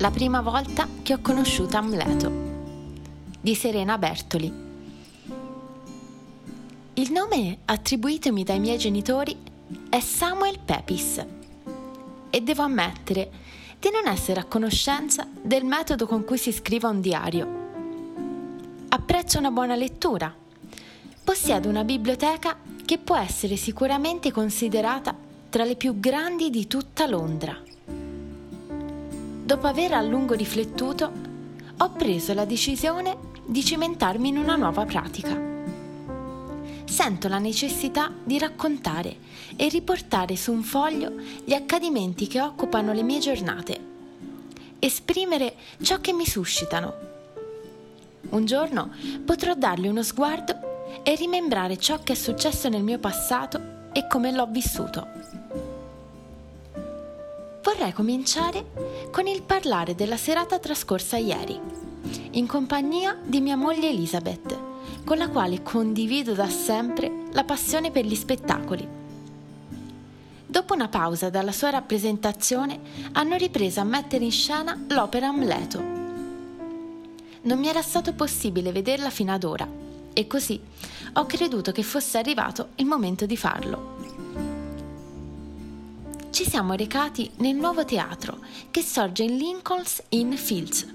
La prima volta che ho conosciuto Amleto di Serena Bertoli. Il nome attribuitomi dai miei genitori è Samuel Pepys e devo ammettere di non essere a conoscenza del metodo con cui si scrive un diario. Apprezzo una buona lettura. Possiedo una biblioteca che può essere sicuramente considerata tra le più grandi di tutta Londra. Dopo aver a lungo riflettuto, ho preso la decisione di cimentarmi in una nuova pratica. Sento la necessità di raccontare e riportare su un foglio gli accadimenti che occupano le mie giornate, esprimere ciò che mi suscitano. Un giorno potrò dargli uno sguardo e rimembrare ciò che è successo nel mio passato e come l'ho vissuto vorrei cominciare con il parlare della serata trascorsa ieri, in compagnia di mia moglie Elizabeth, con la quale condivido da sempre la passione per gli spettacoli. Dopo una pausa dalla sua rappresentazione, hanno ripreso a mettere in scena l'opera Amleto. Non mi era stato possibile vederla fino ad ora e così ho creduto che fosse arrivato il momento di farlo ci siamo recati nel nuovo teatro che sorge in Lincoln's Inn Fields,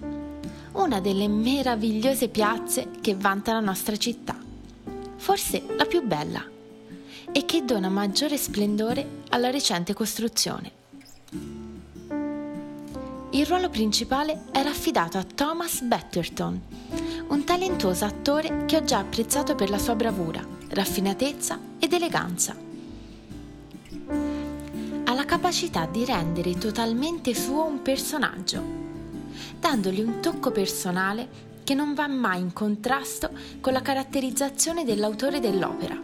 una delle meravigliose piazze che vanta la nostra città, forse la più bella, e che dona maggiore splendore alla recente costruzione. Il ruolo principale era affidato a Thomas Betterton, un talentuoso attore che ho già apprezzato per la sua bravura, raffinatezza ed eleganza capacità di rendere totalmente suo un personaggio, dandogli un tocco personale che non va mai in contrasto con la caratterizzazione dell'autore dell'opera.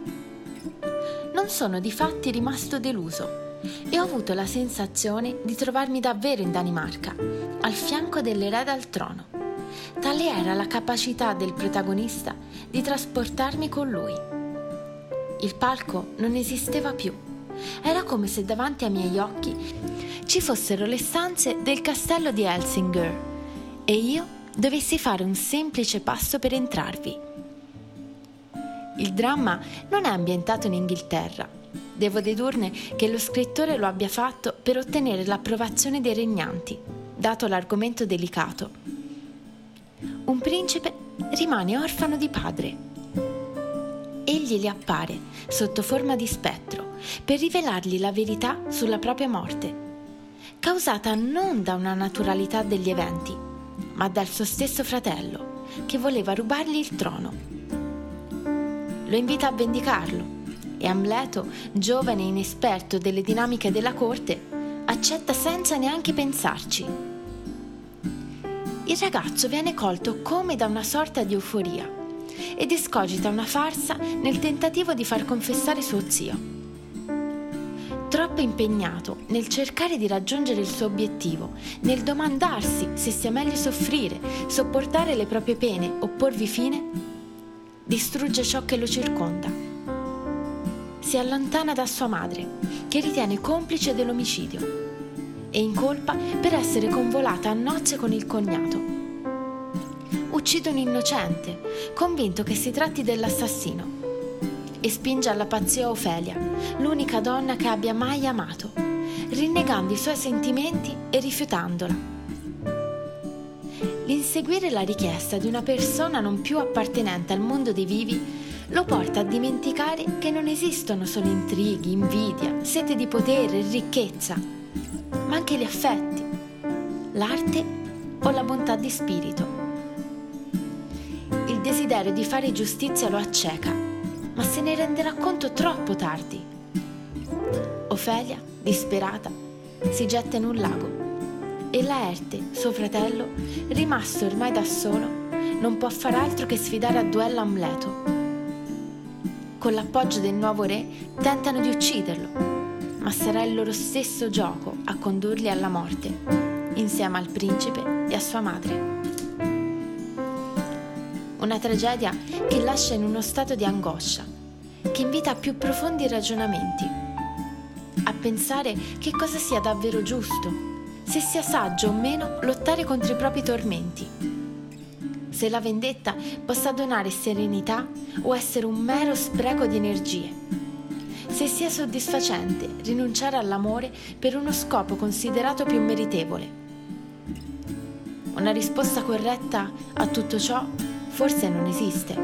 Non sono di fatti rimasto deluso e ho avuto la sensazione di trovarmi davvero in Danimarca, al fianco dell'erede al trono. Tale era la capacità del protagonista di trasportarmi con lui. Il palco non esisteva più era come se davanti ai miei occhi ci fossero le stanze del castello di Helsinger e io dovessi fare un semplice passo per entrarvi. Il dramma non è ambientato in Inghilterra. Devo dedurne che lo scrittore lo abbia fatto per ottenere l'approvazione dei regnanti, dato l'argomento delicato. Un principe rimane orfano di padre. Egli gli appare sotto forma di spettro per rivelargli la verità sulla propria morte, causata non da una naturalità degli eventi, ma dal suo stesso fratello, che voleva rubargli il trono. Lo invita a vendicarlo e Amleto, giovane e inesperto delle dinamiche della corte, accetta senza neanche pensarci. Il ragazzo viene colto come da una sorta di euforia ed escogita una farsa nel tentativo di far confessare suo zio troppo impegnato nel cercare di raggiungere il suo obiettivo, nel domandarsi se sia meglio soffrire, sopportare le proprie pene o porvi fine, distrugge ciò che lo circonda. Si allontana da sua madre, che ritiene complice dell'omicidio, e incolpa per essere convolata a nozze con il cognato. Uccide un innocente, convinto che si tratti dell'assassino e spinge alla pazzia Ofelia, l'unica donna che abbia mai amato, rinnegando i suoi sentimenti e rifiutandola. L'inseguire la richiesta di una persona non più appartenente al mondo dei vivi lo porta a dimenticare che non esistono solo intrighi, invidia, sete di potere e ricchezza, ma anche gli affetti, l'arte o la bontà di spirito. Il desiderio di fare giustizia lo acceca ma se ne renderà conto troppo tardi. Ofelia, disperata, si getta in un lago e Laerte, suo fratello, rimasto ormai da solo, non può far altro che sfidare a duello Amleto. Con l'appoggio del nuovo re tentano di ucciderlo, ma sarà il loro stesso gioco a condurli alla morte, insieme al principe e a sua madre. Una tragedia che lascia in uno stato di angoscia, che invita a più profondi ragionamenti, a pensare che cosa sia davvero giusto, se sia saggio o meno lottare contro i propri tormenti. Se la vendetta possa donare serenità o essere un mero spreco di energie. Se sia soddisfacente rinunciare all'amore per uno scopo considerato più meritevole. Una risposta corretta a tutto ciò forse non esiste.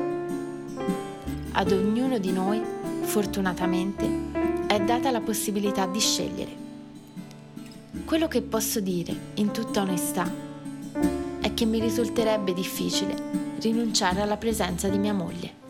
Ad ognuno di noi, fortunatamente, è data la possibilità di scegliere. Quello che posso dire, in tutta onestà, è che mi risulterebbe difficile rinunciare alla presenza di mia moglie.